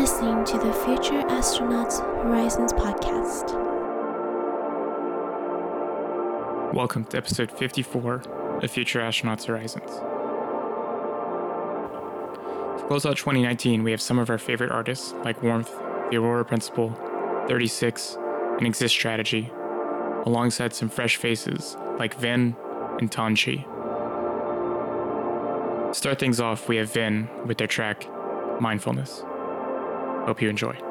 listening to the Future Astronauts Horizons podcast. Welcome to episode 54 of Future Astronauts Horizons. To close out 2019, we have some of our favorite artists like Warmth, The Aurora Principle, 36, and Exist Strategy, alongside some fresh faces like Vin and Tanchi. Start things off, we have Vin with their track Mindfulness. Hope you enjoy.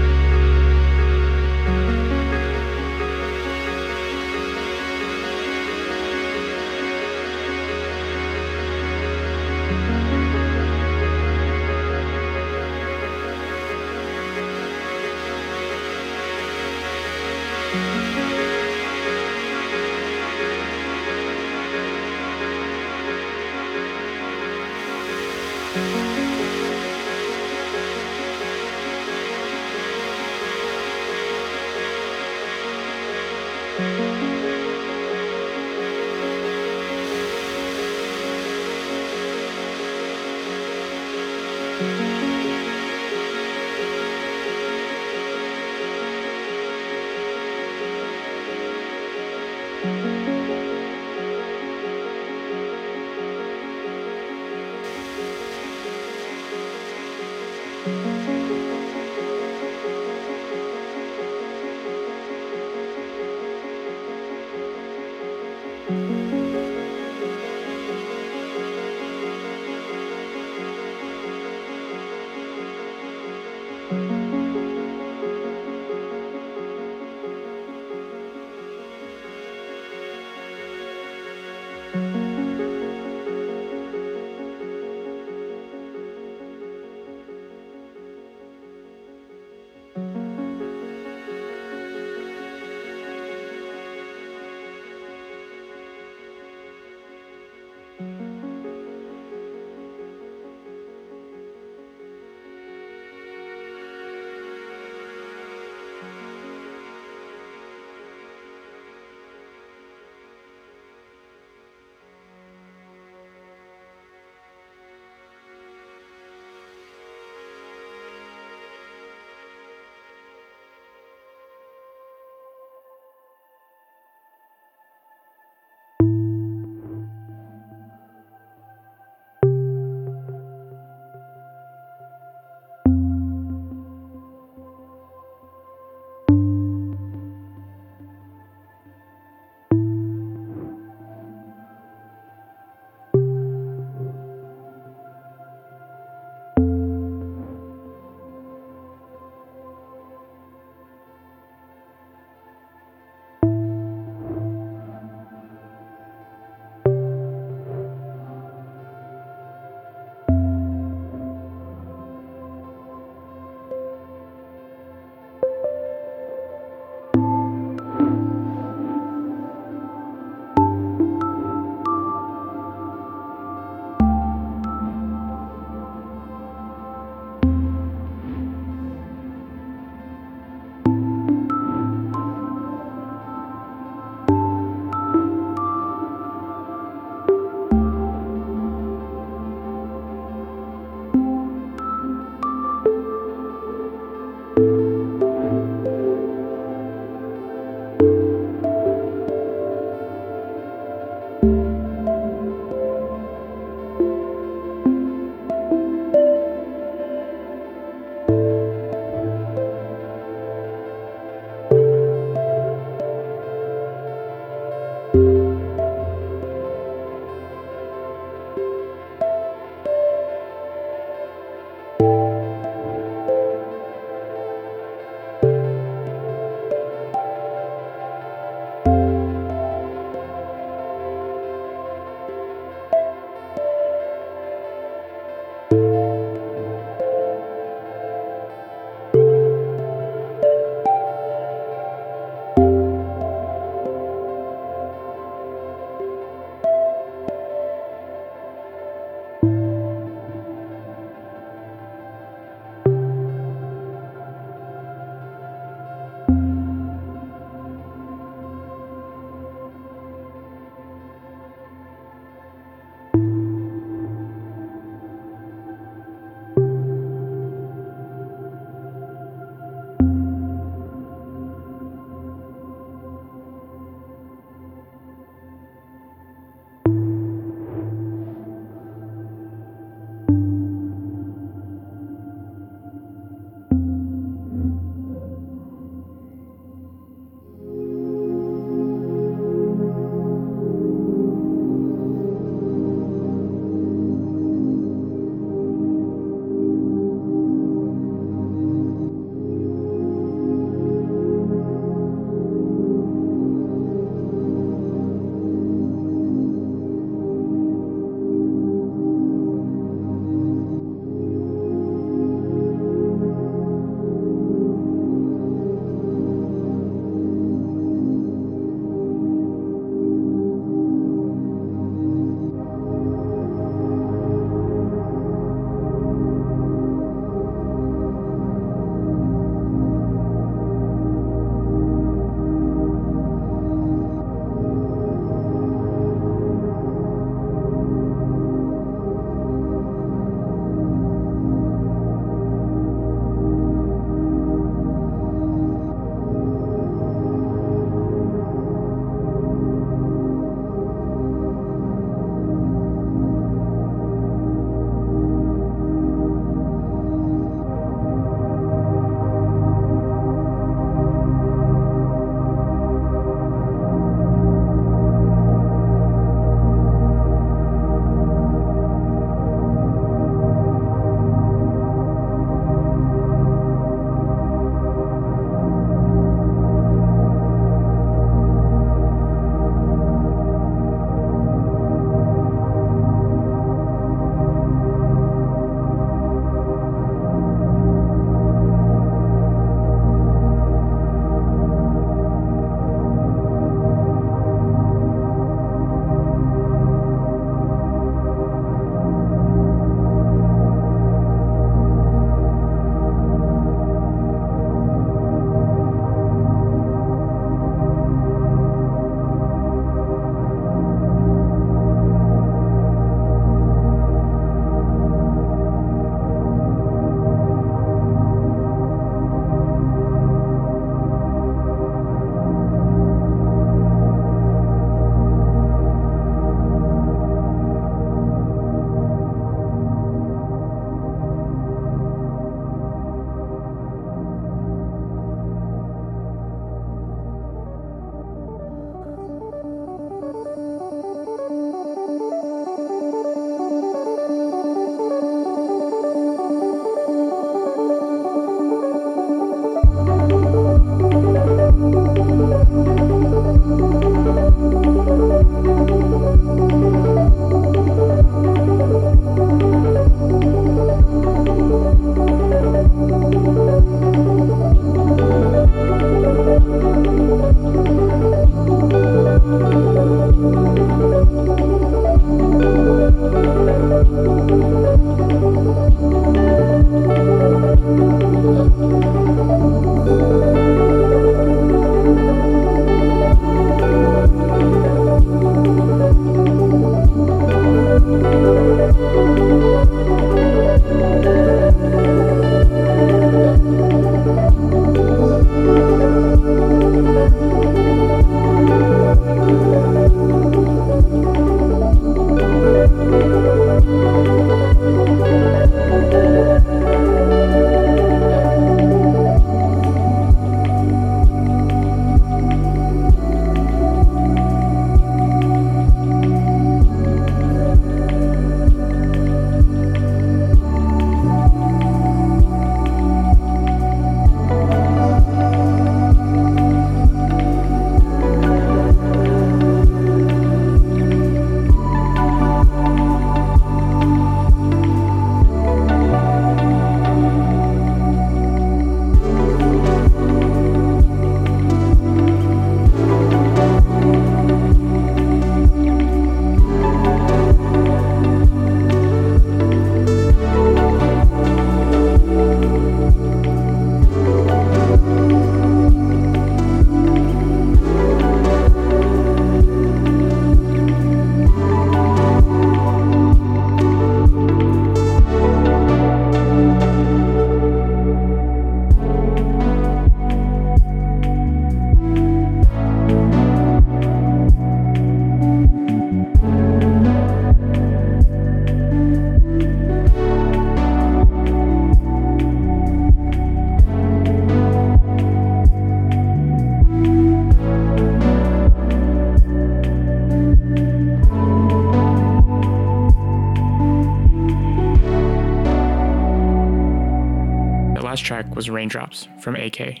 Was Raindrops from AK.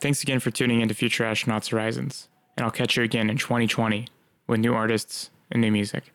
Thanks again for tuning into Future Astronauts Horizons, and I'll catch you again in 2020 with new artists and new music.